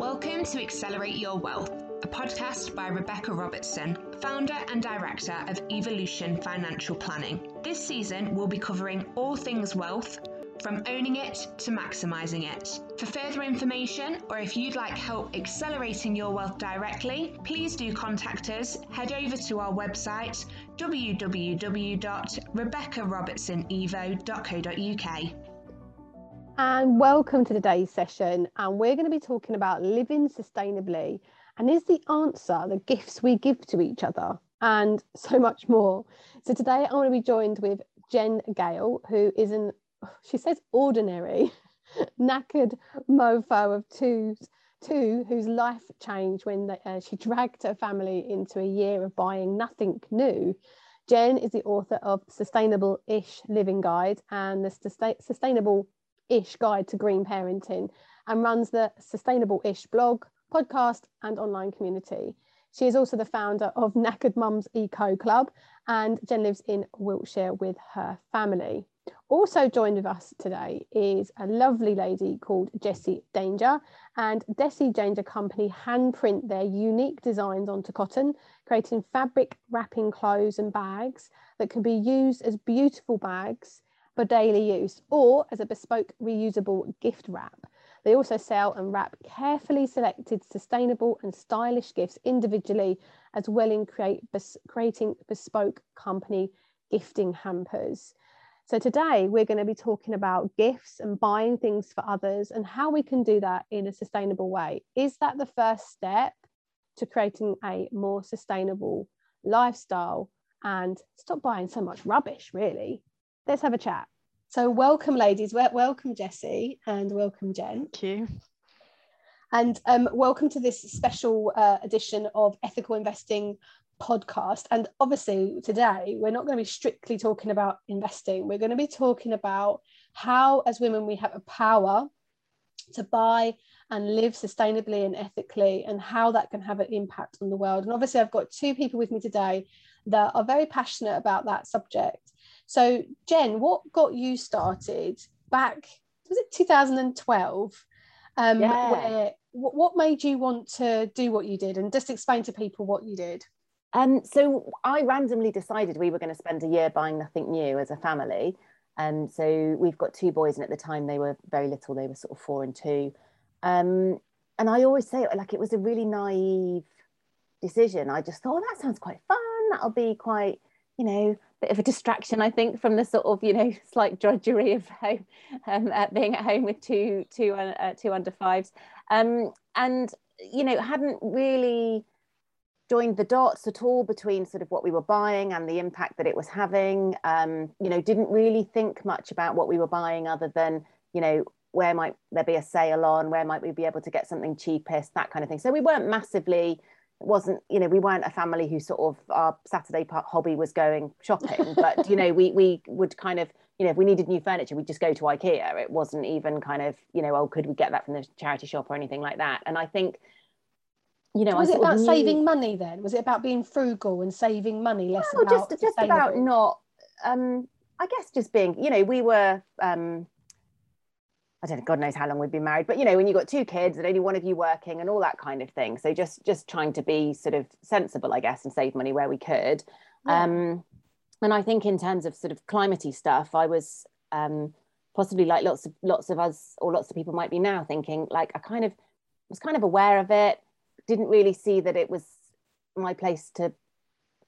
Welcome to Accelerate Your Wealth, a podcast by Rebecca Robertson, founder and director of Evolution Financial Planning. This season, we'll be covering all things wealth, from owning it to maximising it. For further information, or if you'd like help accelerating your wealth directly, please do contact us. Head over to our website www.rebeccarobertsonevo.co.uk and welcome to today's session. And we're going to be talking about living sustainably. And is the answer the gifts we give to each other and so much more? So today I'm going to be joined with Jen Gale, who is an, she says, ordinary, knackered mofo of two, two whose life changed when they, uh, she dragged her family into a year of buying nothing new. Jen is the author of Sustainable Ish Living Guide and the Sustainable ish guide to green parenting and runs the Sustainable Ish blog, podcast, and online community. She is also the founder of Knackered Mums Eco Club, and Jen lives in Wiltshire with her family. Also joined with us today is a lovely lady called Jessie Danger, and Jessie Danger Company handprint their unique designs onto cotton, creating fabric wrapping clothes and bags that can be used as beautiful bags for daily use or as a bespoke reusable gift wrap. They also sell and wrap carefully selected sustainable and stylish gifts individually, as well in create, bes, creating bespoke company gifting hampers. So today we're going to be talking about gifts and buying things for others and how we can do that in a sustainable way. Is that the first step to creating a more sustainable lifestyle and stop buying so much rubbish really? Let's have a chat. So, welcome, ladies. Welcome, Jessie, and welcome, Jen. Thank you. And um, welcome to this special uh, edition of Ethical Investing podcast. And obviously, today we're not going to be strictly talking about investing. We're going to be talking about how, as women, we have a power to buy and live sustainably and ethically, and how that can have an impact on the world. And obviously, I've got two people with me today that are very passionate about that subject. So, Jen, what got you started back? Was it 2012? Um, yeah. Where what made you want to do what you did, and just explain to people what you did? Um, so I randomly decided we were going to spend a year buying nothing new as a family. Um, so we've got two boys, and at the time they were very little; they were sort of four and two. Um, and I always say, like, it was a really naive decision. I just thought, oh, that sounds quite fun. That'll be quite, you know, bit of a distraction, I think, from the sort of you know slight drudgery of home, um, uh, being at home with two two uh, uh, two under fives, um, and you know hadn't really joined the dots at all between sort of what we were buying and the impact that it was having. Um, you know, didn't really think much about what we were buying other than you know where might there be a sale on, where might we be able to get something cheapest, that kind of thing. So we weren't massively wasn't you know we weren't a family who sort of our saturday hobby was going shopping but you know we we would kind of you know if we needed new furniture we'd just go to ikea. It wasn't even kind of you know oh could we get that from the charity shop or anything like that? And i think you know was I it about knew... saving money then? Was it about being frugal and saving money less well, about just just about not um i guess just being you know we were um I don't know, God knows how long we've been married, but you know, when you've got two kids and only one of you working and all that kind of thing. So just just trying to be sort of sensible, I guess, and save money where we could. Yeah. Um, and I think in terms of sort of climatey stuff, I was um, possibly like lots of lots of us or lots of people might be now thinking like I kind of was kind of aware of it, didn't really see that it was my place to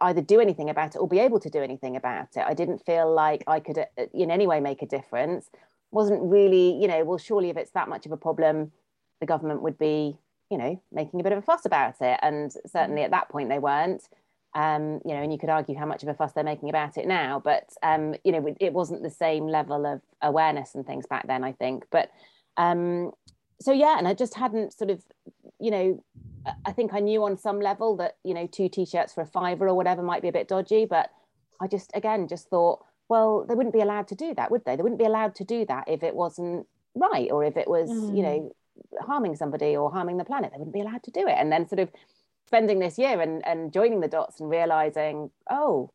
either do anything about it or be able to do anything about it. I didn't feel like I could uh, in any way make a difference wasn't really, you know, well, surely if it's that much of a problem, the government would be, you know, making a bit of a fuss about it. And certainly at that point they weren't. Um, you know, and you could argue how much of a fuss they're making about it now, but um, you know, it wasn't the same level of awareness and things back then, I think. But um, so yeah, and I just hadn't sort of, you know, I think I knew on some level that you know, two t-shirts for a fiver or whatever might be a bit dodgy, but I just again just thought, well, they wouldn't be allowed to do that, would they? They wouldn't be allowed to do that if it wasn't right or if it was, mm. you know, harming somebody or harming the planet. They wouldn't be allowed to do it. And then sort of spending this year and, and joining the dots and realizing, oh,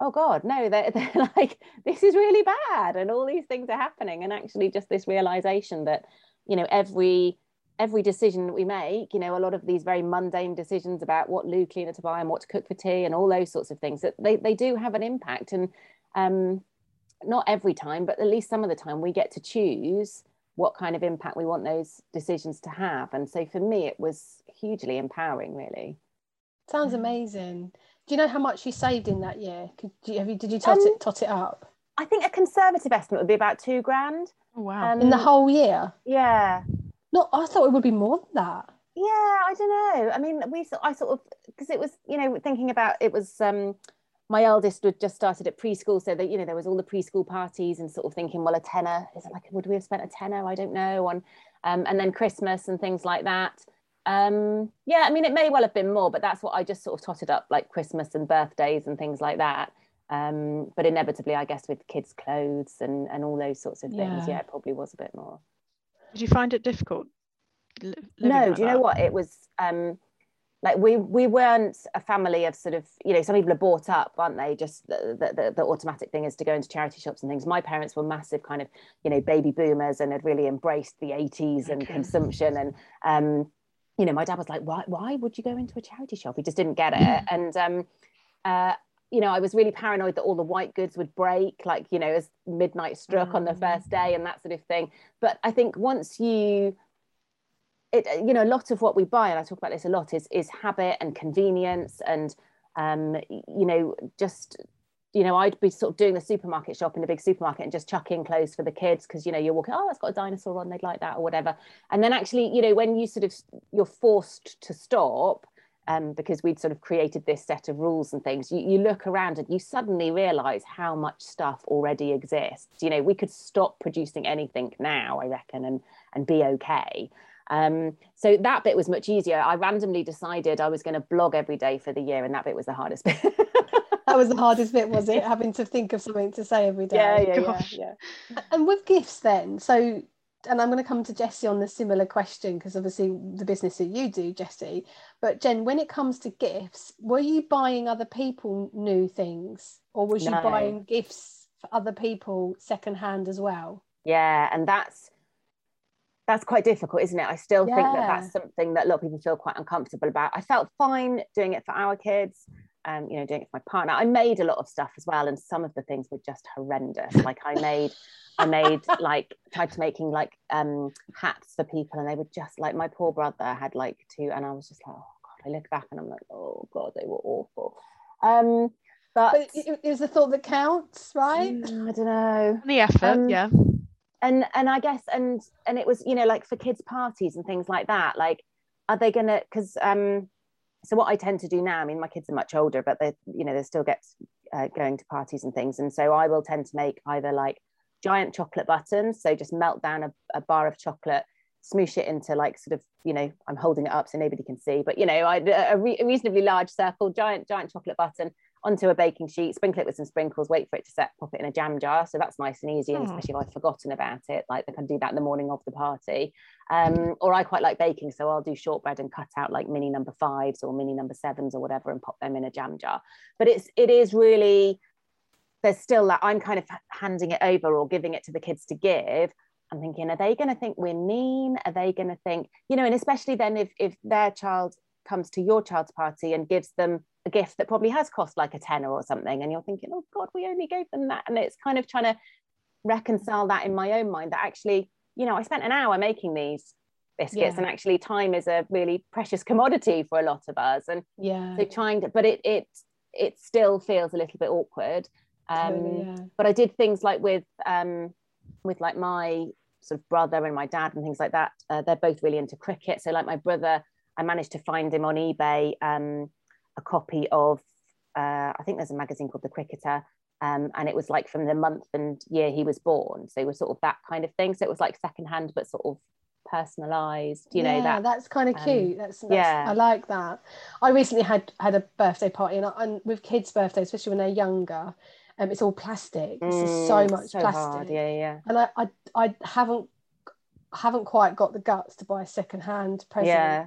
oh God, no, they're, they're like, this is really bad. And all these things are happening. And actually just this realization that, you know, every every decision that we make, you know, a lot of these very mundane decisions about what loo cleaner to buy and what to cook for tea and all those sorts of things, that they, they do have an impact. And um, not every time, but at least some of the time we get to choose what kind of impact we want those decisions to have. And so for me, it was hugely empowering, really. Sounds amazing. Do you know how much you saved in that year? Could you, have you, did you tot, um, it, tot it up? I think a conservative estimate would be about two grand. Oh, wow. Um, in the whole year? Yeah. No, I thought it would be more than that. Yeah, I don't know. I mean, we I sort of because it was you know thinking about it was um my eldest had just started at preschool, so that you know there was all the preschool parties and sort of thinking, well, a tenner is it like would we have spent a tenner? I don't know on, um, and then Christmas and things like that. Um, yeah, I mean, it may well have been more, but that's what I just sort of totted up, like Christmas and birthdays and things like that. Um, but inevitably, I guess with kids' clothes and and all those sorts of things, yeah, yeah it probably was a bit more. Did you find it difficult? no, do you that? know what it was? Um, like we we weren't a family of sort of you know some people are bought up aren't they? Just the, the, the, automatic thing is to go into charity shops and things. My parents were massive kind of you know baby boomers and had really embraced the 80s and okay. consumption and um you know my dad was like why why would you go into a charity shop? He just didn't get it. And um uh you know I was really paranoid that all the white goods would break like you know as midnight struck on the mm. first day and that sort of thing. But I think once you it you know a lot of what we buy and i talk about this a lot is is habit and convenience and um you know just you know i'd be sort of doing the supermarket shop in the big supermarket and just chucking clothes for the kids because you know you're walking oh it's got a dinosaur on they'd like that or whatever and then actually you know when you sort of you're forced to stop um, because we'd sort of created this set of rules and things, you, you look around and you suddenly realize how much stuff already exists. You know, we could stop producing anything now, I reckon, and and be okay. Um, so that bit was much easier. I randomly decided I was going to blog every day for the year, and that bit was the hardest bit. that was the hardest bit, was it? Having to think of something to say every day. Yeah, yeah, Gosh. yeah, yeah. And with gifts, then, so and I'm going to come to Jessie on the similar question because obviously the business that you do, Jessie. But Jen, when it comes to gifts, were you buying other people new things, or was no. you buying gifts for other people secondhand as well? Yeah, and that's that's quite difficult, isn't it? I still yeah. think that that's something that a lot of people feel quite uncomfortable about. I felt fine doing it for our kids, um, you know, doing it for my partner. I made a lot of stuff as well, and some of the things were just horrendous. Like I made, I made like tried to making like um, hats for people, and they were just like my poor brother had like two, and I was just like, oh god. I look back and I'm like, oh god, they were awful. Um, but, but it, it was the thought that counts, right? Mm, I don't know. The effort, um, yeah and and i guess and and it was you know like for kids parties and things like that like are they gonna because um so what i tend to do now i mean my kids are much older but they you know they still get uh, going to parties and things. And so i will tend to make either like giant chocolate buttons so just melt down a, a bar of chocolate smoosh it into like sort of you know i'm holding it up so nobody can see but you know I, a, re- a reasonably large circle giant giant chocolate button onto a baking sheet, sprinkle it with some sprinkles, wait for it to set, pop it in a jam jar. So that's nice and easy, and especially if I've forgotten about it, like I can do that in the morning of the party. Um, or I quite like baking, so I'll do shortbread and cut out like mini number fives or mini number sevens or whatever and pop them in a jam jar. But it's it is really there's still that I'm kind of handing it over or giving it to the kids to give. I'm thinking, are they going to think we're mean? Are they going to think, you know, and especially then if if their child comes to your child's party and gives them a gift that probably has cost like a tenner or something and you're thinking oh god we only gave them that and it's kind of trying to reconcile that in my own mind that actually you know i spent an hour making these biscuits yeah. and actually time is a really precious commodity for a lot of us and yeah so trying to but it it it still feels a little bit awkward um totally, yeah. but i did things like with um with like my sort of brother and my dad and things like that uh, they're both really into cricket so like my brother i managed to find him on ebay um a copy of, uh, I think there's a magazine called The Cricketer, um, and it was like from the month and year he was born. So it was sort of that kind of thing. So it was like secondhand, but sort of personalized you know that that's kind of um, cute. Um, that's, that's, yeah. I like that. I recently had had a birthday party and, and with kids birthdays especially when they're younger um, it's all plastic. It's mm, so much so plastic. Hard. yeah yeah. And I, I i haven't haven't quite got the guts to buy a second hand present. Yeah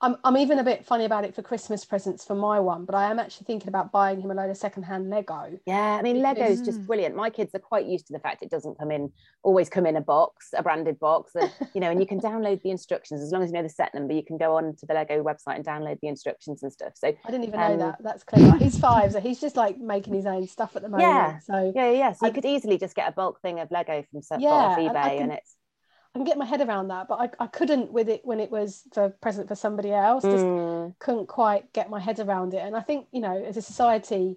I'm, I'm even a bit funny about it for Christmas presents for my one, but I am actually thinking about buying him a load of secondhand Lego. Yeah, I mean, Because- Lego's just brilliant. My kids are quite used to the fact it doesn't come in, always come in a box, a branded box, and you know, and you can download the instructions as long as you know the set number. You can go on to the Lego website and download the instructions and stuff. So I didn't even Um, know that. That's clever. He's five, so he's just like making his own stuff at the moment. Yeah. So yeah, yeah. So you I- could easily just get a bulk thing of Lego from Yeah, off eBay, and, can- it's I can get my head around that, but I, I couldn't with it when it was for present for somebody else. Just Mm, couldn't quite get my head around it. And I think, you know, as a society,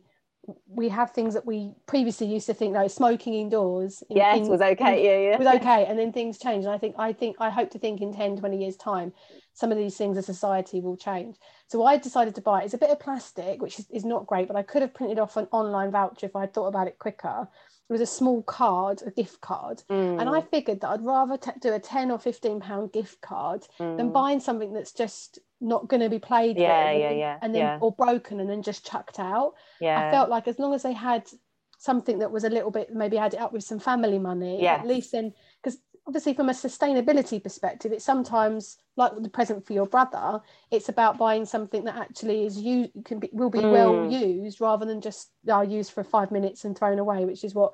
we have things that we previously used to think, no, smoking indoors in- yes, in- was okay. Yeah, yeah. was okay and then things change and i think i think i hope to think in 10 20 years time some of these things as society will change so i decided to buy it. it's a bit of plastic which is, is not great but i could have printed off an online voucher if i thought about it quicker it was a small card a gift card and i Mm, figured that i'd rather t- do a 10 or 15 pound gift card than mm. buying something that's just not going to be played Yeah, with yeah, and then- yeah, and then yeah. or broken and then just chucked out yeah. I felt like as long as they had something that was a little bit maybe add it up with some family money, Yes. at least then because obviously from a sustainability perspective, it's sometimes like the present for your brother, it's about buying something that actually is you can be will be well Mm. used rather than just are used for five minutes and thrown away, which is what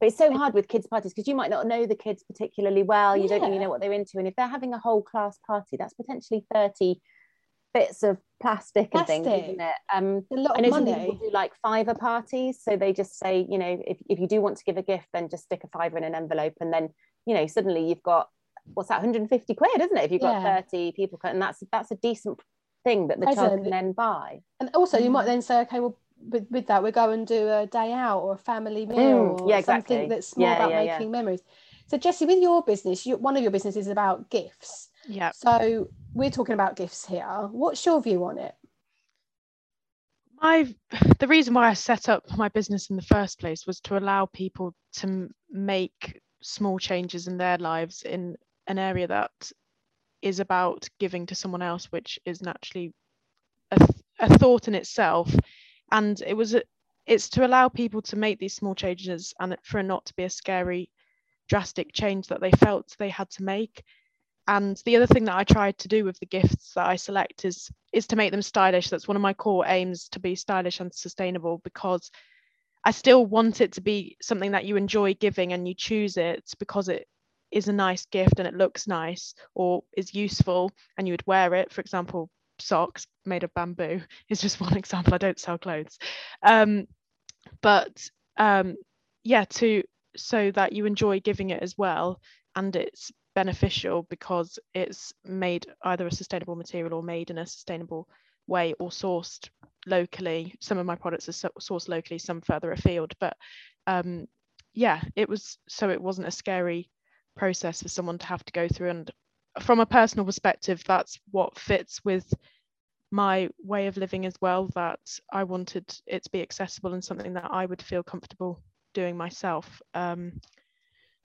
But it's so hard with kids' parties because you might not know the kids particularly well. You don't really know what they're into. And if they're having a whole class party, that's potentially 30 bits of plastic, and things, Plastic. isn't it? Um, a lot I of know people money. do like fiver parties. So they just say, you know, if, if you do want to give a gift, then just stick a fiver in an envelope. And then, you know, suddenly you've got, what's that, 150 quid, isn't it? If you've got Yeah. 30 people, and that's that's a decent thing that the child can then buy. And also you might Mm. then say, okay, well with, with that we go and do a day out or a family meal Mm, or yeah, exactly. something that's more Yeah, about yeah, yeah. making memories. So jesse with your business, you, one of your businesses is about gifts. Yeah. So we're talking about gifts here. What's your view on it? My the reason why I set up my business in the first place was to allow people to m- make small changes in their lives in an area that is about giving to someone else, which is naturally a, th- a thought in itself. And it was it's to allow people to make these small changes and for it not to be a scary, drastic change that they felt they had to make. And the other thing that I tried to do with the gifts that I select is is to make them stylish. That's one of my core aims to be stylish and sustainable because I still want it to be something that you enjoy giving and you choose it because it is a nice gift and it looks nice or is useful and you would wear it. For example, socks made of bamboo is just one example. I don't sell clothes. Um, but um, yeah, to so that you enjoy giving it as well and it's beneficial because it's made either a sustainable material or made in a sustainable way or sourced locally. Some of my products are sourced locally, some further afield. But um, yeah, it was so it wasn't a scary process for someone to have to go through. And from a personal perspective, that's what fits with my way of living as well. That I wanted it to be accessible and something that I would feel comfortable doing myself. Um,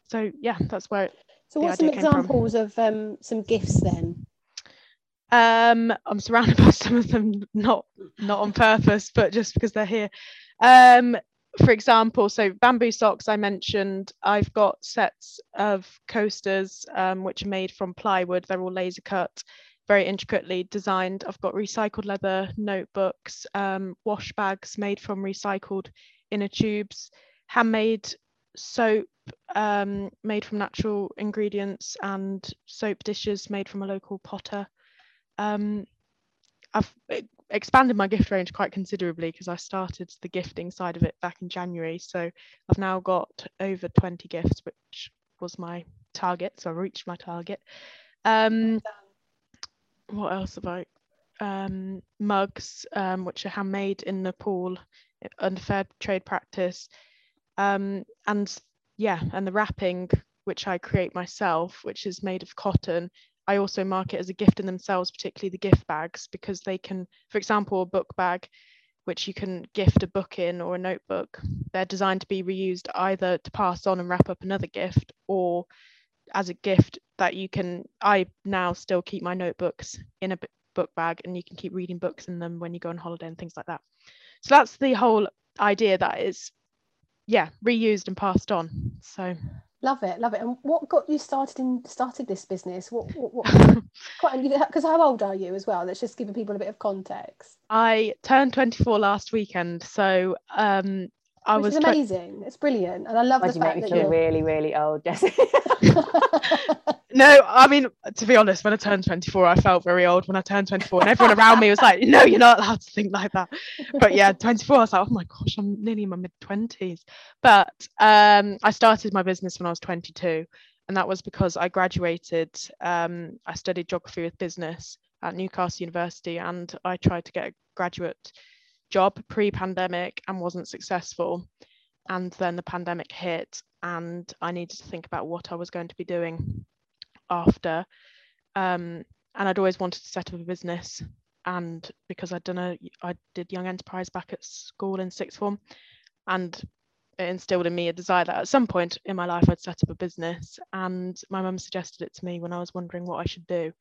so yeah, that's where So the what's some examples of um, some gifts then? Um, I'm surrounded by some of them, not not on purpose, but just because they're here. Um, for example, so bamboo socks I mentioned. I've got sets of coasters um, which are made from plywood. They're all laser cut, very intricately designed. I've got recycled leather notebooks, um, wash bags made from recycled inner tubes, handmade soap um, made from natural ingredients, and soap dishes made from a local potter um, I've expanded my gift range quite considerably because I started the gifting side of it back in January. So I've now got over 20 gifts, which was my target. So I reached my target. Um, what else have I? Um, mugs, um, which are handmade in Nepal under fair trade practice. Um, and yeah, and the wrapping, which I create myself, which is made of cotton, I also market as a gift in themselves, particularly the gift bags, because they can, for example, a book bag, which you can gift a book in or a notebook, they're designed to be reused either to pass on and wrap up another gift or as a gift that you can. I now still keep my notebooks in a book bag and you can keep reading books in them when you go on holiday and things like that. So that's the whole idea that is, yeah, reused and passed on. So Love it, love it. And what got you started in started this business? What, what, what quite because how old are you as well? Let's just give people a bit of context. I turned 24 last weekend, so um, I Which was is twen- amazing. It's brilliant, and I love Why the do you make fact me that feel you're. really, really old, Jessie? No, I mean, to be honest, when I turned 24, I felt very old when I turned 24, and everyone around me was like, No, you're not allowed to think like that. But yeah, 24, I was like, Oh my gosh, I'm nearly in my mid 20s. But um, I started my business when I was 22, and that was because I graduated. Um, I studied geography with business at Newcastle University, and I tried to get a graduate job pre pandemic and wasn't successful. And then the pandemic hit, and I needed to think about what I was going to be doing after. Um, and I'd always wanted to set up a business. And because I'd done a I did young enterprise back at school in sixth form and it instilled in me a desire that at some point in my life I'd set up a business. And my mum suggested it to me when I was wondering what I should do.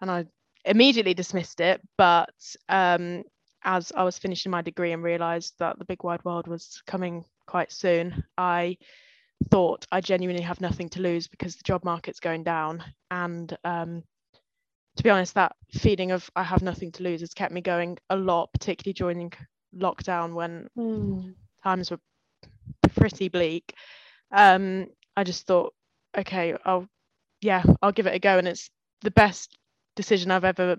And I immediately dismissed it but um, as I was finishing my degree and realized that the big wide world was coming quite soon I thought I genuinely have nothing to lose because the job market's going down. And um, to be honest, that feeling of I have nothing to lose has kept me going a lot, particularly during lockdown when Hmm. times were pretty bleak. Um, I just thought, okay, I'll yeah, I'll give it a go, and it's the best decision I've ever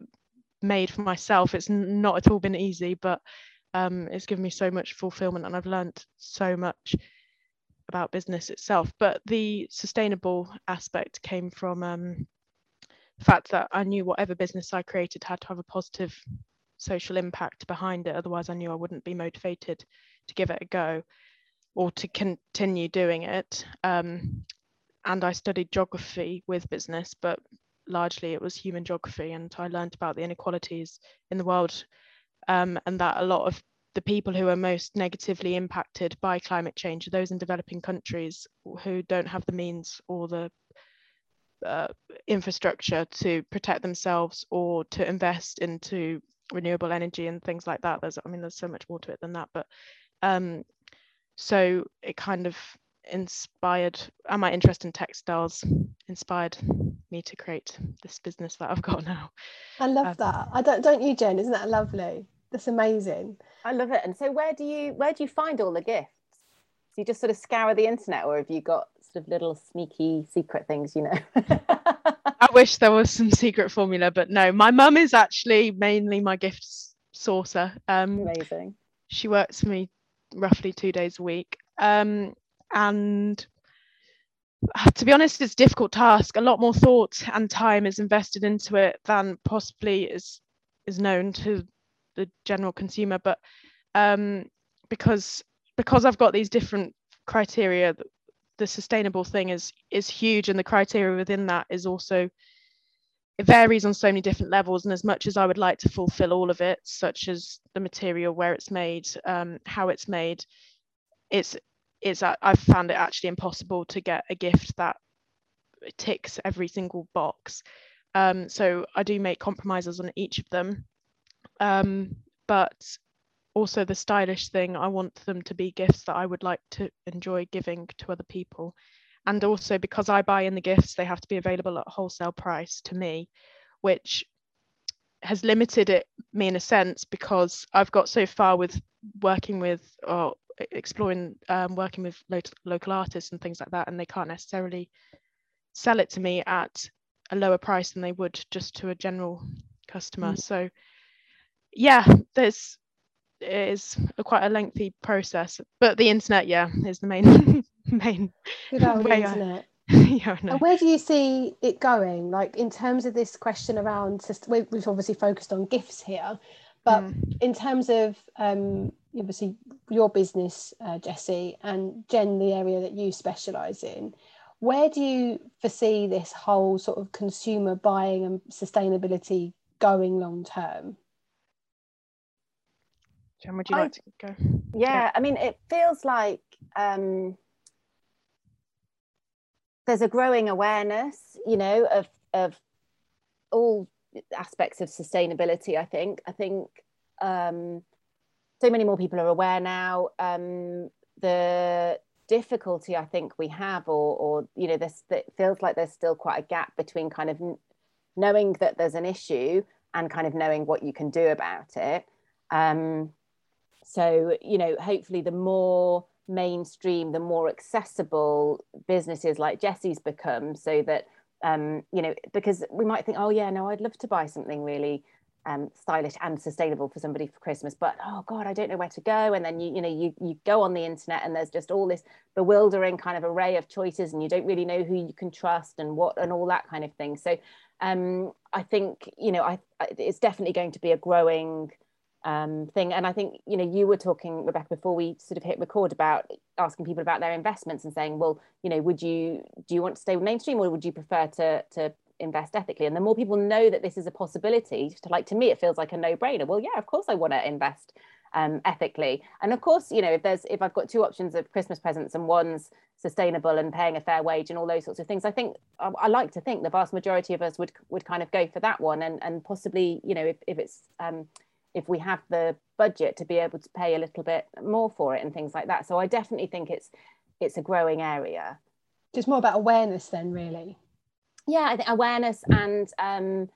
made for myself. It's not at all been easy, but um, it's given me so much fulfillment, and I've learned so much about business itself. But the sustainable aspect came from um, the fact that I knew whatever business I created had to have a positive social impact behind it. Otherwise, I knew I wouldn't be motivated to give it a go or to continue doing it. Um, and I studied geography with business, but largely it was human geography. And I learned about the inequalities in the world um, and that a lot of the people who are most negatively impacted by climate change are those in developing countries who don't have the means or the uh, infrastructure to protect themselves or to invest into renewable energy and things like that. There's, I mean, there's so much more to it than that, but um, so it kind of inspired, and my interest in textiles inspired me to create this business that I've got now. I love Um, that. I don't, don't you, Jen? Isn't that lovely? That's amazing. I love it. And so where do you where do you find all the gifts? Do you just sort of scour the internet or have you got sort of little sneaky secret things, you know? I wish there was some secret formula, but no, my mum is actually mainly my gifts sourcer. Um, Amazing. she works for me roughly two days a week. Um, and uh, to be honest, it's a difficult task. A lot more thought and time is invested into it than possibly is is known to the general consumer. But um, because because I've got these different criteria, the, sustainable thing is is huge, and the criteria within that is also it varies on so many different levels and as much as i would like to fulfill all of it such as the material where it's made um, how it's made it's it's uh, i've found it actually impossible to get a gift that ticks every single box. Um, so i do make compromises on each of them. Um, but also the stylish thing i want them to be gifts that i would like to enjoy giving to other people. And also because I buy in the gifts, they have to be available at wholesale price to me, which has limited it me in a sense because I've got so far with working with or exploring um, working with lo- local artists and things like that, and they can't necessarily sell it to me at a lower price than they would just to a general customer. Mm. So yeah, there's it is a quite a lengthy process, but the internet, yeah, is the main main Good old way I- internet. yeah, I. And where do you see it going? Like in terms of this question around, we- we've obviously focused on gifts here, but Mm. in terms of um, obviously your business, uh, Jessie, and Jen, the area that you specialise in, where do you foresee this whole sort of consumer buying and sustainability going long term? Jen, would you I- like to go? Yeah, I mean, it feels like um, there's a growing awareness, you know, of of all aspects of sustainability. I think. I think um, so many more people are aware now. Um, the difficulty I think we have, or or you know, this it feels like there's still quite a gap between kind of knowing that there's an issue and kind of knowing what you can do about it. Um, so, you know, hopefully the more mainstream, the more accessible businesses like Jessie's become so that, um, you know, because we might think, oh, yeah, no, I'd love to buy something really um, stylish and sustainable for somebody for Christmas, but oh God, I don't know where to go. And then you, you know, you, you go on the internet and there's just all this bewildering kind of array of choices and you don't really know who you can trust and what and all that kind of thing. So um, I think, you know, I, it's definitely going to be a growing um, thing. And I think, you know, you were talking, Rebecca, before we sort of hit record about asking people about their investments and saying, well, you know, would you, do you want to stay with mainstream or would you prefer to, to invest ethically? And the more people know that this is a possibility, like to me, it feels like a no brainer. Well, yeah, of course I want to invest um, ethically. And of course, you know, if there's, if I've got two options of Christmas presents and one's sustainable and paying a fair wage and all those sorts of things, I think I, I like to think the vast majority of us would, would kind of go for that one. And, and possibly, you know, if, if it's, um, if we have the budget to be able to pay a little bit more for it and things like that. So I definitely think it's it's a growing area. Just more about awareness then, really. Yeah, I think awareness and um,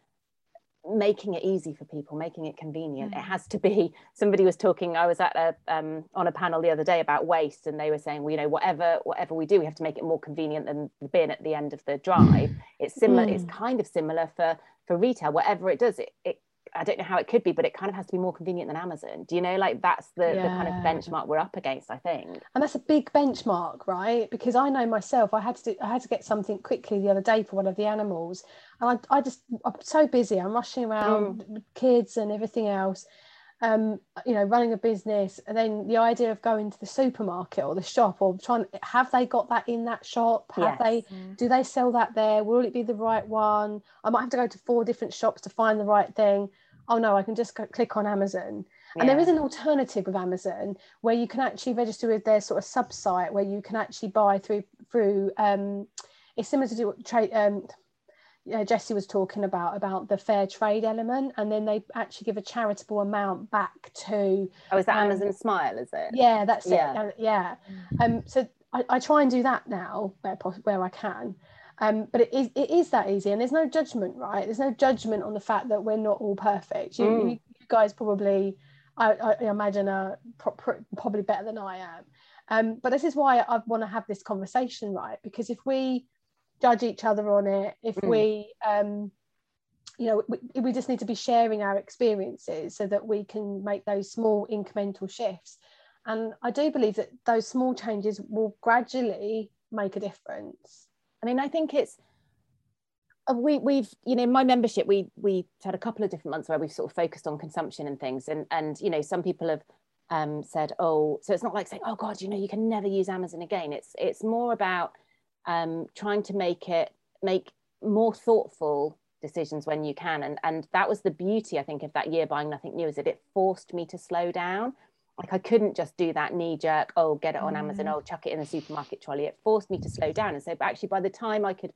making it easy for people, making it convenient. Mm. It has to be. Somebody was talking. I was at a um, on a panel the other day about waste, and they were saying, well, you know, whatever whatever we do, we have to make it more convenient than the bin at the end of the drive. It's similar. Mm. It's kind of similar for for retail. Whatever it does, it, it I don't know how it could be, but it kind of has to be more convenient than Amazon. Do you know, like that's the, yeah. the kind of benchmark we're up against, I think. And that's a big benchmark, right? Because I know myself, I had to do, I had to get something quickly the other day for one of the animals, and I, I just I'm so busy. I'm rushing around mm. kids and everything else. Um, you know, running a business, and then the idea of going to the supermarket or the shop or trying have they got that in that shop? Have yes. they do they sell that there? Will it be the right one? I might have to go to four different shops to find the right thing oh no, I can just click on Amazon. Yeah. And there is an alternative with Amazon where you can actually register with their sort of sub site where you can actually buy through through. Um, it's similar to what trade. Um, uh, Jessie was talking about about the fair trade element, and then they actually give a charitable amount back to. Oh, is that um, Amazon Smile? Is it? Yeah, that's yeah. it. Uh, yeah. Um, so I, I try and do that now where where I can. Um, but it is it is that easy, and there's no judgment, right? There's no judgment on the fact that we're not all perfect. You, mm. you guys probably, I, I imagine, are pro- pro- probably better than I am. Um, but this is why I want to have this conversation, right? Because if we judge each other on it, if mm. we, um, you know, we, we just need to be sharing our experiences so that we can make those small incremental shifts. And I do believe that those small changes will gradually make a difference. I mean, I think it's uh, we we've you know my membership we we had a couple of different months where we've sort of focused on consumption and things. And and you know some people have um, said oh so it's not like saying oh god you know you can never use Amazon again. It's it's more about um, trying to make it make more thoughtful decisions when you can. And and that was the beauty I think of that year buying nothing new is that it forced me to slow down like I couldn't just do that knee jerk, oh, get it on mm. Amazon, oh, chuck it in the supermarket trolley. It forced me to slow down. And so, but actually, by the time I could,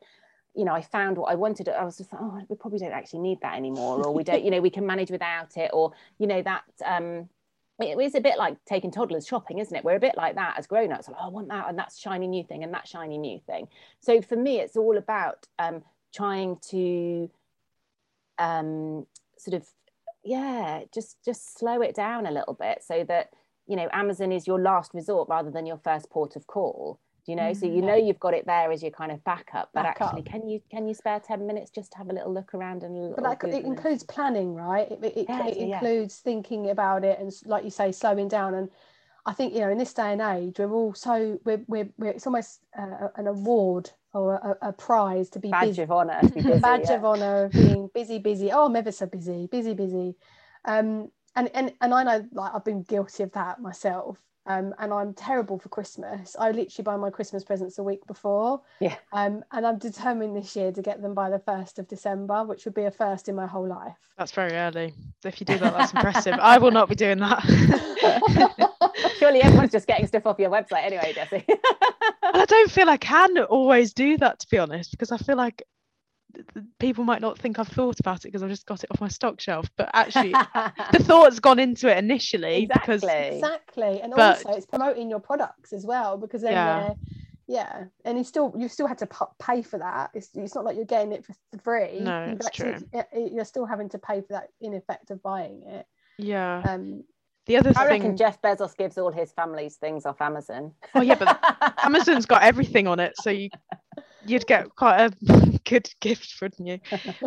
you know, I found what I wanted, I was just like, oh, we probably don't actually need that anymore, or we don't, you know, we can manage without it, or, you know, that, um, it is a bit like taking toddlers shopping, isn't it? We're a bit like that as grown-ups. Like, oh, I want that, and that's shiny new thing, and that shiny new thing. So for me, it's all about um, trying to um, sort of yeah just just slow it down a little bit so that you know amazon is your last resort rather than your first port of call do you know so you know mm-hmm. you've got it there as your kind of backup but Back actually up. can you can you spare 10 minutes just to have a little look around and but that, it includes planning right it, it, yeah, it includes yeah. thinking about it and like you say slowing down and I think you know in this day and age we're all so we're, we're, we're it's almost uh, an award or a, a, prize to be badge busy. of honor busy, badge yeah. of honor of being busy busy oh I'm ever so busy busy busy um and and and I know like I've been guilty of that myself um, and I'm terrible for Christmas. I literally buy my Christmas presents a week before. Yeah. Um, and I'm determined this year to get them by the first of December, which would be a first in my whole life. That's very early. If you do that, that's impressive. I will not be doing that. Surely everyone's just getting stuff off your website anyway, Jessie. I don't feel I can always do that, to be honest, because I feel like people might not think I've thought about it because I've just got it off my stock shelf, but actually the thought's gone into it initially exactly. because exactly, and but, also it's promoting your products as well because then yeah. yeah and you still you still had to pay for that it's, it's not like you're getting it for free no it's true. you're still having to pay for that in effect of buying it yeah um the other I thing reckon Jeff Bezos gives all his family's things off Amazon. Oh yeah, but Amazon's got everything on it, so you you'd get quite a good gift, wouldn't you?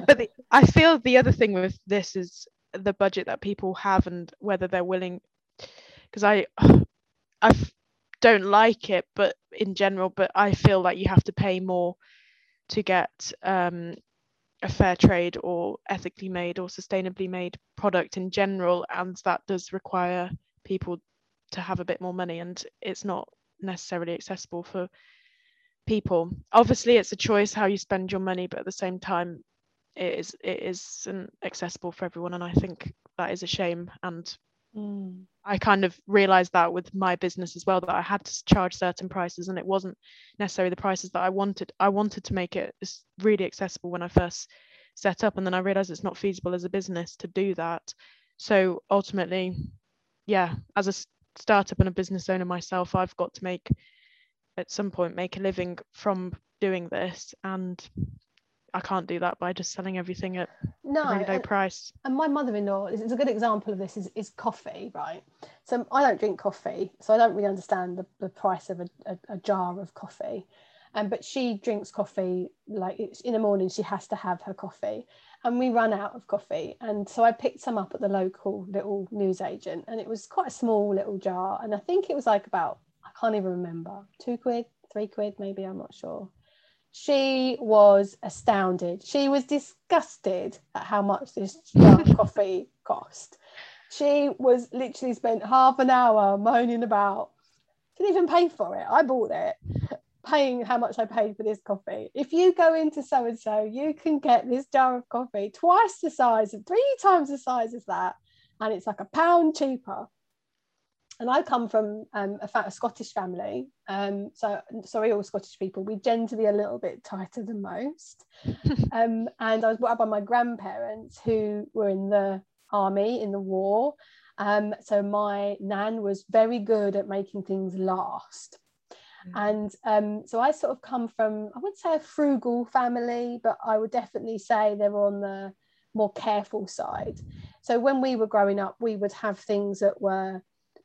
But the, I feel the other thing with this is the budget that people have and whether they're willing. Because I, I don't like it, but in general, but I feel like you have to pay more to get um, a fair trade or ethically made or sustainably made product in general and that does require people to have a bit more money and it's not necessarily accessible for people. Obviously it's a choice how you spend your money but at the same time it is it isn't accessible for everyone and i think that is a shame and mm. i kind of realized that with my business as well that i had to charge certain prices and it wasn't necessarily the prices that i wanted i wanted to make it really accessible when i first set up and then i realized it's not feasible as a business to do that so ultimately yeah as a startup and a business owner myself i've got to make at some point make a living from doing this and I can't do that by just selling everything at no, a really low and, price. And my mother-in-law is a good example of this is, is coffee, right? So I don't drink coffee, so I don't really understand the, the price of a, a, a jar of coffee. Um, but she drinks coffee like in the morning she has to have her coffee and we ran out of coffee and so i picked some up at the local little newsagent and it was quite a small little jar and i think it was like about i can't even remember, two quid, three quid, maybe, I'm not sure. She was astounded. She was disgusted at how much this coffee cost. She was literally spent half an hour moaning about, didn't even pay for it. I bought it, paying how much I paid for this coffee. If you go into so and so, you can get this jar of coffee twice the size, three times the size as that, and it's like a pound cheaper and I come from um, a, a, Scottish family. Um, so sorry, all Scottish people, we tend to be a little bit tighter than most. um, and I was brought up by my grandparents who were in the army in the war. Um, so my nan was very good at making things last. Mm. And um, so I sort of come from, I would say a frugal family, but I would definitely say they were on the more careful side. So when we were growing up, we would have things that were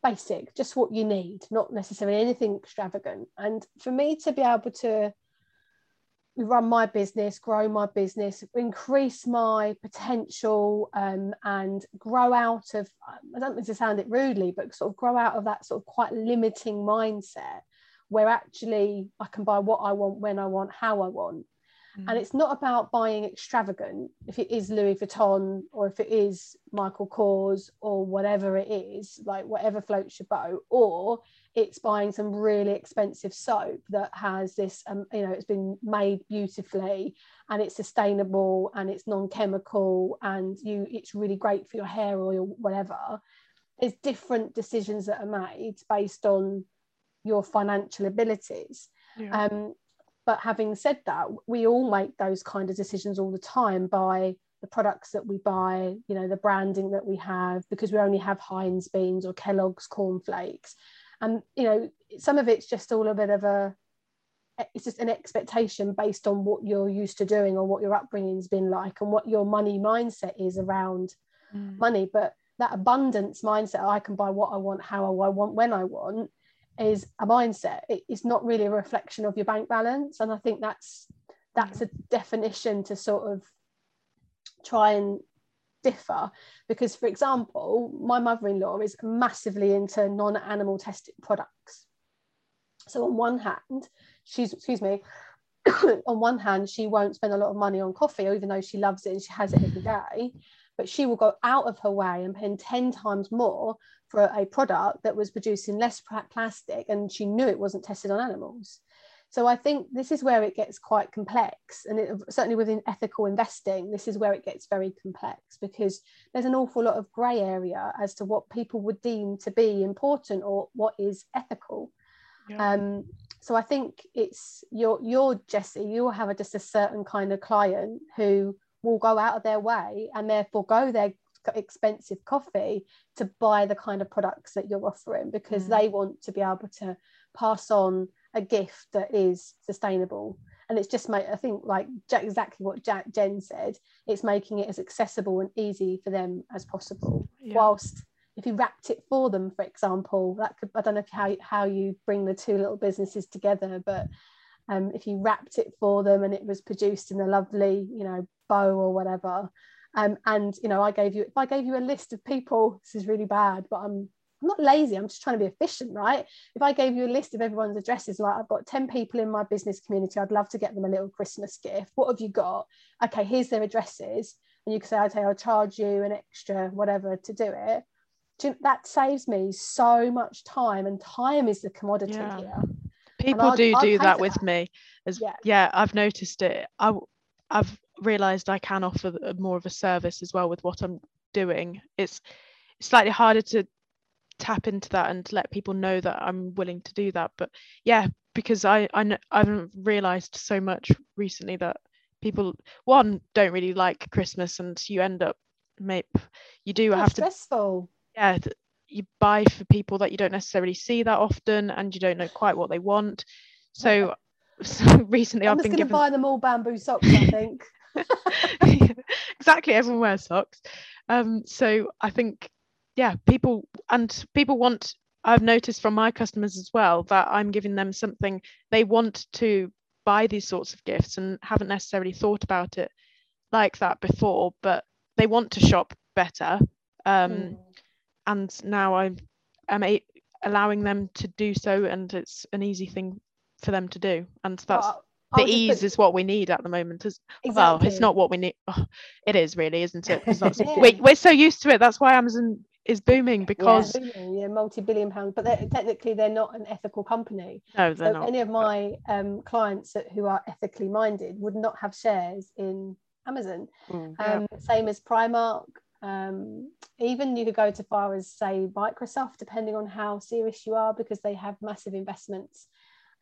basic, just what you need, not necessarily anything extravagant. And for me to be able to run my business, grow my business, increase my potential, um, and grow out of, I don't mean to sound it rudely, but sort of grow out of that sort of quite limiting mindset where actually I can buy what I want, when I want, how I want. And mm. it's not about buying extravagant, if it is Louis Vuitton or if it is Michael Kors or whatever it is, like whatever floats your boat, or it's buying some really expensive soap that has this, um, you know, it's been made beautifully and it's sustainable and it's non-chemical and you, it's really great for your hair or your whatever. There's different decisions that are made based on your financial abilities. Yeah. Um, but having said that, we all make those kind of decisions all the time by the products that we buy, you know, the branding that we have, because we only have Heinz beans or Kellogg's cornflakes. And, you know, some of it's just all a bit of a, it's just an expectation based on what you're used to doing or what your upbringing's been like and what your money mindset is around mm. money. But that abundance mindset, I can buy what I want, how I want, when I want, is a mindset. It's not really a reflection of your bank balance. And i think that's that's mm. a definition to sort of try and differ. Because for example my mother-in-law is massively into non-animal tested products. So on one hand she's excuse me on one hand she won't spend a lot of money on coffee even though she loves it and she has it every day but she will go out of her way and spend 10 times more for a product that was producing less plastic and she knew it wasn't tested on animals. So I think this is where it gets quite complex. And it, certainly within ethical investing, this is where it gets very complex because there's an awful lot of grey area as to what people would deem to be important or what is ethical. Yeah. Um, so I think it's your your Jessie, you'll have a, just a certain kind of client who will go out of their way and therefore go their expensive coffee to buy the kind of products that you're offering because mm. they want to be able to pass on a gift that is sustainable and it's just made i think like exactly what Jack, jen said it's making it as accessible and easy for them as possible yeah. whilst if you wrapped it for them for example that could i don't know how, how you bring the two little businesses together but um, if you wrapped it for them and it was produced in a lovely you know bow or whatever um, and you know i gave you if i gave you a list of people this is really bad but i'm I'm not lazy, I'm just trying to be efficient, right? If I gave you a list of everyone's addresses, like I've got 10 people in my business community, I'd love to get them a little Christmas gift. What have you got? Okay, here's their addresses. And you can say, okay, I'll charge you an extra whatever to do it. that saves me so much time, and time is the commodity yeah. here. People do do that with that. me. As yeah. yeah, I've noticed it. I I've realized I can offer more of a service as well with what I'm doing. It's slightly harder to tap into that and let people know that I'm willing to do that. But yeah, because I I I've realised so much recently that people one don't really like Christmas, and you end up maybe you do oh, have stressful. to yeah you buy for people that you don't necessarily see that often, and you don't know quite what they want. So, so recently I'm I've been going to buy them all bamboo socks. I think. exactly, everyone wears socks. Um, so I think yeah people and people want i've noticed from my customers as well that i'm giving them something they want to buy these sorts of gifts and haven't necessarily thought about it like that before but they want to shop better um, mm. and now i'm i'm a- allowing them to do so and it's an easy thing for them to do and that's well, the ease put... is what we need at the moment as exactly. well it's not what we need. Oh, it is really isn't it? Yeah. we, we're so used to it. That's why amazon is booming because yeah, booming, yeah multi-billion pound but they're, technically they're not an ethical company. No they're so not any of my um, clients who are ethically minded would not have shares in amazon. Mm, yeah. um, same as primark um, even you could go to far as say microsoft depending on how serious you are because they have massive investments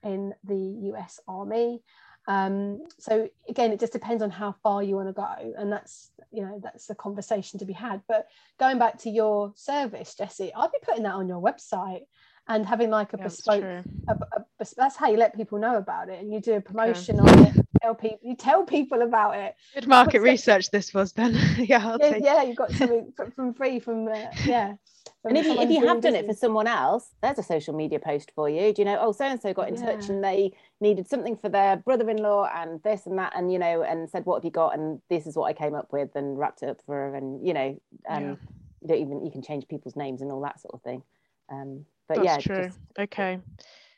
in the us army. Um, so again it just depends on how far you want to go and that's you know that's a conversation to be had. But going back to your service Jessie, i'd be putting that on your website and having like a yeah, bespoke a, a, that's how you let people know about it and you do a promotion okay. on it tell people you tell people about it. Good market research this was then. Yeah yeah, yeah, you got something from free from uh, yeah. And if you, if you have done it for someone else there's a social media post for you. Do you know oh so and so got in yeah. touch and they needed something for their brother-in-law and this and that and you know and said what have you got? And this is what i came up with and wrapped it up for her and you know um yeah. you don't even you can change people's names and all that sort of thing. Um but That's yeah true okay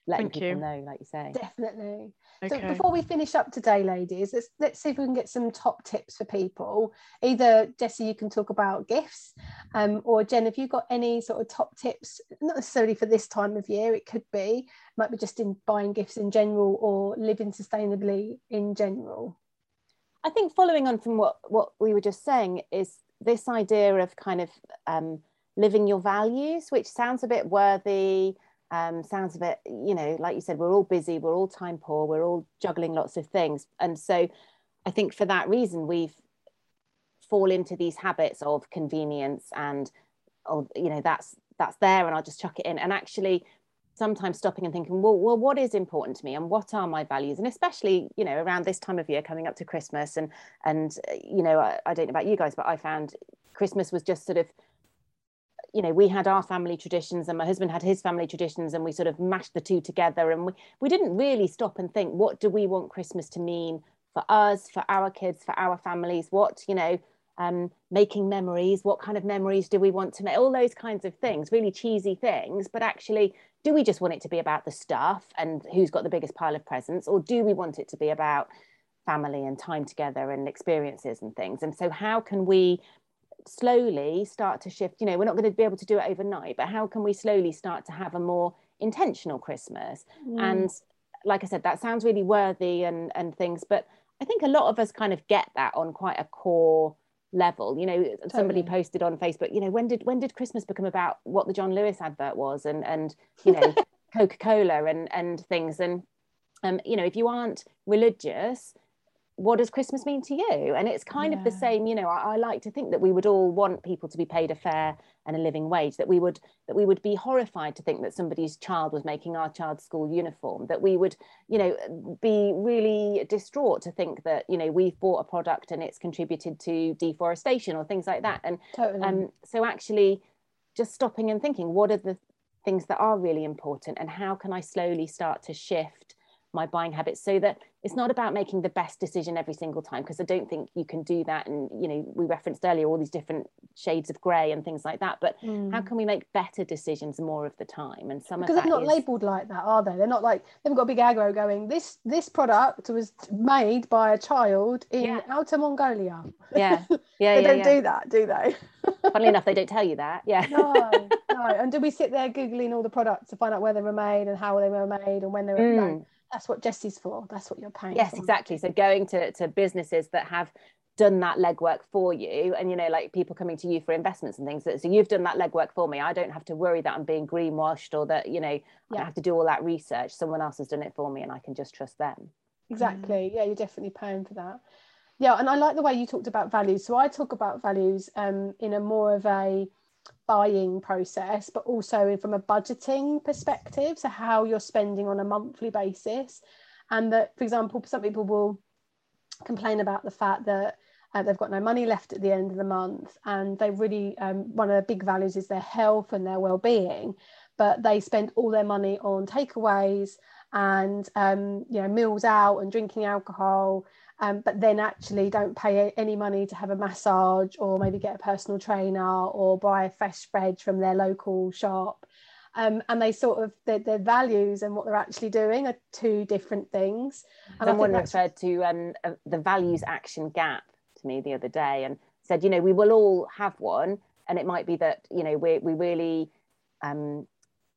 letting Thank people you. know like you say definitely Okay. So before we finish up today, ladies, let's, let's see if we can get some top tips for people. Either Jessie, you can talk about gifts, um, or Jen, have you got any sort of top tips? Not necessarily for this time of year, it could be, might be just in buying gifts in general or living sustainably in general. I think following on from what what we were just saying is this idea of kind of um, living your values, which sounds a bit worthy um, sounds a bit, you know, like you said, we're all busy, we're all time poor, we're all juggling lots of things. And so I think for that reason, we've fall into these habits of convenience and, oh, you know, that's that's there and I'll just chuck it in. And actually sometimes stopping and thinking, well, well, what is important to me and what are my values? And especially, you know, around this time of year coming up to Christmas and, and, you know, I, I don't know about you guys, but I found Christmas was just sort of you know we had our family traditions and my husband had his family traditions and we sort of mashed the two together and we, we didn't really stop and think what do we want christmas to mean for us for our kids for our families? What you know um, making memories what kind of memories do we want to make? All those kinds of things really cheesy things but actually do we just want it to be about the stuff and who's got the biggest pile of presents? Or do we want it to be about family and time together and experiences and things? And so how can we slowly start to shift. You know we're not going to be able to do it overnight but how can we slowly start to have a more intentional christmas? Mm. and like i said that sounds really worthy and and things but i think a lot of us kind of get that on quite a core level. You know totally. somebody posted on facebook you know when did when did christmas become about what the john lewis advert was? and and you know coca-cola and and things. And um you know if you aren't religious what does Christmas mean to you? And it's kind yeah. of the same, you know, I, I, like to think that we would all want people to be paid a fair and a living wage, that we would that we would be horrified to think that somebody's child was making our child's school uniform, that we would, you know, be really distraught to think that, you know, we've bought a product and it's contributed to deforestation or things like that. And totally. um, so actually just stopping and thinking, what are the things that are really important and how can I slowly start to shift my buying habits so that it's not about making the best decision every single time because I don't think you can do that and you know we referenced earlier all these different shades of grey and things like that but mm. how can we make better decisions more of the time and some of them because they're not is... labeled like that are they they're not like they've got a big aggro going this this product was made by a child in yeah. outer Mongolia yeah yeah they yeah, don't yeah. do that do they funnily enough they don't tell you that yeah no no and do we sit there googling all the products to find out where they were made and how they were made and when they were mm. no that's what Jessie's for. That's what you're paying. Yes, for. exactly. So going to, to businesses that have done that legwork for you and you know like people coming to you for investments and things so you've done that legwork for me i don't have to worry that i'm being greenwashed or that you know yeah. i have to do all that research someone else has done it for me and i can just trust them exactly mm. yeah you're definitely paying for that yeah and i like the way you talked about values so i talk about values um, in a more of a buying process, but also from a budgeting perspective. So, how you're spending on a monthly basis. And that, for example, some people will complain about the fact that uh, they've got no money left at the end of the month and they really um, one of the big values is their health and their well-being but they spend all their money on takeaways and um, you know meals out and drinking alcohol um, but then actually don't pay any money to have a massage or maybe get a personal trainer or buy a fresh veg from their local shop. Um, and they sort of their, their, values and what they're actually doing are two different things. And Someone referred to um, uh, the values action gap to me the other day and said, you know, we will all have one, and it might be that you know we we really um,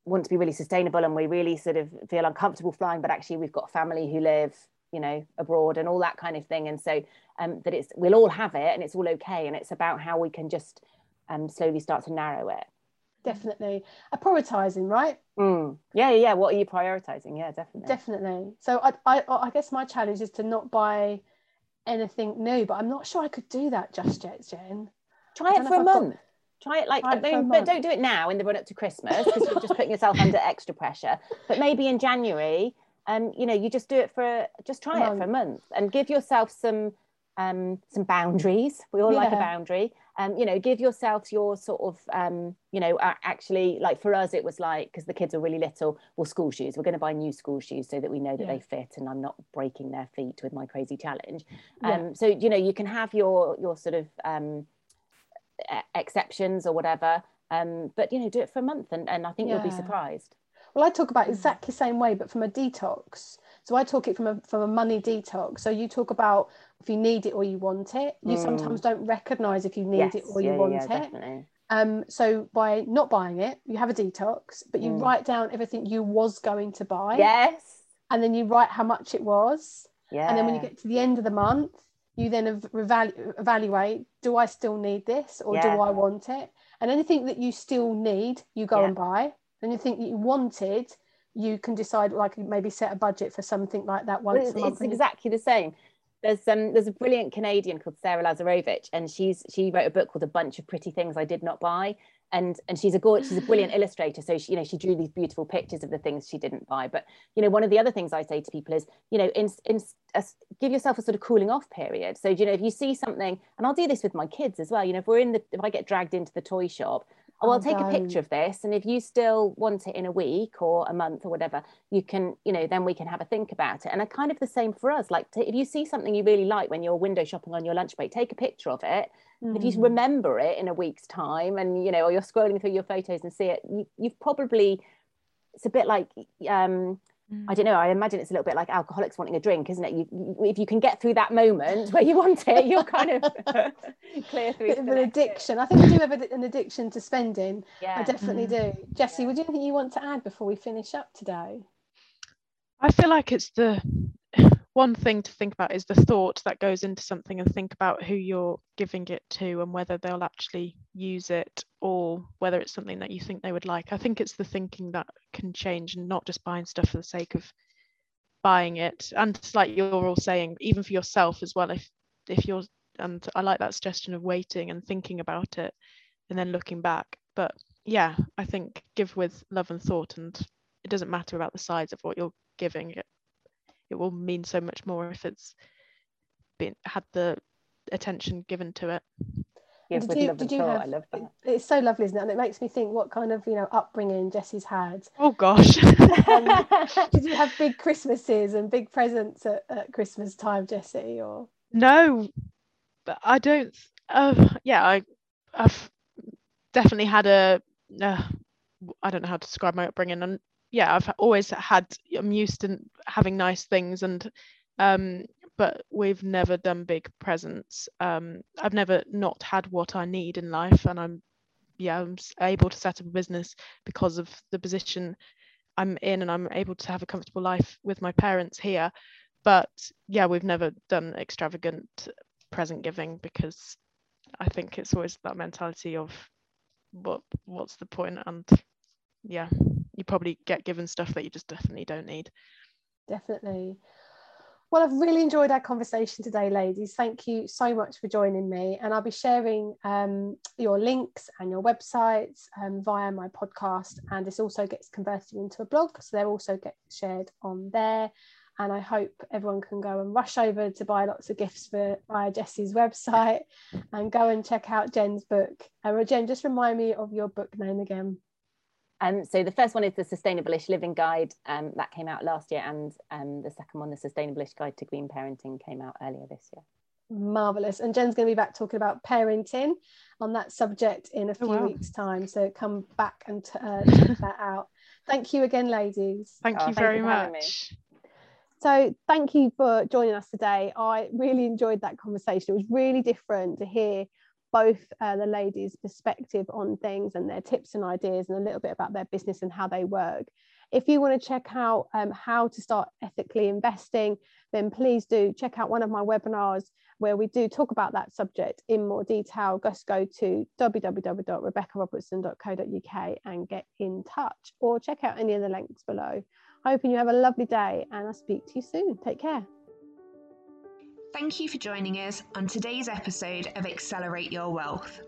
want to be really sustainable and we really sort of feel uncomfortable flying, but actually we've got family who live you know abroad and all that kind of thing. And so um, that it's we'll all have it and it's all okay. And it's about how we can just um, slowly start to narrow it. Definitely. A prioritizing right? Mm. yeah yeah what are you prioritizing? Yeah definitely. Definitely. So I, I i guess my challenge is to not buy anything new but i'm not sure i could do that just yet jen. Try it for a month got... try it like try it mean, but don't do it now in the run up to christmas because you're just putting yourself under extra pressure. But maybe in january um, you know, you just do it for just try it for a month and give yourself some um, some boundaries. We all yeah. like a boundary. Um, you know, give yourself your sort of, um, you know, actually, like for us, it was like because the kids are really little. Well, school shoes. We're going to buy new school shoes so that we know that yeah. they fit, and I'm not breaking their feet with my crazy challenge. Um, yeah. So you know, you can have your your sort of um, exceptions or whatever, um, but you know, do it for a month, and and I think you'll be surprised. Well, I talk about exactly the same way, but from a detox. So I talk it from a from a money detox. So you talk about if you need it or you want it. You mm. sometimes don't recognize if you need yes, it or you yeah, want yeah, it. Definitely. Um, so by not buying it, you have a detox, but you mm. write down everything you was going to buy. Yes. And then you write how much it was. Yeah. And then when you get to the end of the month, you then evalu- evaluate: Do I still need this, or yeah. do I want it? And anything that you still need, you go and buy anything that you wanted you can decide like maybe set a budget for something like that once it's, a month it's exactly the same. There's um there's a brilliant Canadian called Sarah Lazarovic and she's she wrote a book called A Bunch of Pretty Things I Did Not Buy and and she's a gorgeous she's a brilliant illustrator so she you know she drew these beautiful pictures of the things she didn't buy. But you know one of the other things I say to people is you know in, in uh, give yourself a sort of cooling off period. So you know if you see something and I'll do this with my kids as well you know if we're in the if I get dragged into the toy shop oh, I'll take a picture of this. And if you still want it in a week or a month or whatever, you can, you know, then we can have a think about it. And kind of the same for us. Like to, if you see something you really like when you're window shopping on your lunch break, take a picture of it. Mm. If you mm. remember it in a week's time and, you know, or you're scrolling through your photos and see it, you, you've probably, it's a bit like, um, I don't know. I imagine it's a little bit like alcoholics wanting a drink, isn't it? You, you, if you can get through that moment where you want it, you're kind of clear through. an addiction. I think I do have an addiction to spending. Yeah. I definitely mm. do. Jessie, yeah. would you anything you want to add before we finish up today? I feel like it's the one thing to think about is the thought that goes into something and think about who you're giving it to and whether they'll actually use it or whether it's something that you think they would like. I think it's the thinking that can change and not just buying stuff for the sake of buying it. And like you're all saying even for yourself as well if if you're and I like that suggestion of waiting and thinking about it and then looking back. But yeah I think give with love and thought and it doesn't matter about the size of what you're giving it it will mean so much more if it's been had the attention given to it Give with you, love and did you have, I love that. It's so lovely, isn't it? And it makes me think what kind of you know upbringing Jessie's had. oh gosh Did you have big Christmases and big presents at, at Christmas time, Jessie? Or No, but I don't. Uh, yeah, I, I've definitely had a. Uh, I don't know how to describe my upbringing, and yeah, I've always had. I'm used to having nice things, and um, but we've never done big presents. Um, I've never not had what I need in life, and I'm, yeah, I'm able to set up a business because of the position I'm in, and I'm able to have a comfortable life with my parents here. But yeah, we've never done extravagant present giving because I think it's always that mentality of what what's the point and yeah you probably get given stuff that you just definitely don't need definitely. Well, I've really enjoyed our conversation today, ladies. Thank you so much for joining me. And I'll be sharing um, your links and your websites um, via my podcast. And this also gets converted into a blog. So they'll also get shared on there. And I hope everyone can go and rush over to buy lots of gifts for via Jessie's website and go and check out Jen's book. Uh, Jen, just remind me of your book name again. Um, so the first one is the Sustainable-ish Living Guide um, that came out last year, and um, the second one, the Sustainable-ish Guide to Green Parenting, came out earlier this year. Marvelous. And Jen's going to be back talking about parenting on that subject in a Oh, few wow. weeks' time. So come back and uh, check that out. Thank you again, ladies. thank Oh, you thank very for much So thank you for joining us today. I really enjoyed that conversation. It was really different to hear both uh, the ladies' perspective on things and their tips and ideas and a little bit about their business and how they work. If you want to check out um, how to start ethically investing, then please do check out one of my webinars where we do talk about that subject in more detail. Just go to www.rebeccarobertson.co.uk and get in touch or check out any of the links below. Hoping you have a lovely day and I'll speak to you soon. Take care. Thank you for joining us on today's episode of Accelerate Your Wealth.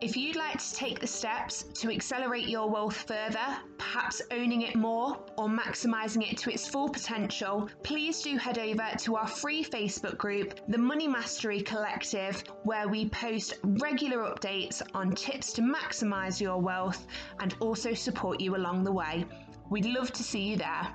If you'd like to take the steps to accelerate your wealth further, perhaps owning it more or maximising it to its full potential, please do head over to our free Facebook group, the Money Mastery Collective, where we post regular updates on tips to maximise your wealth and also support you along the way. We'd love to see you there.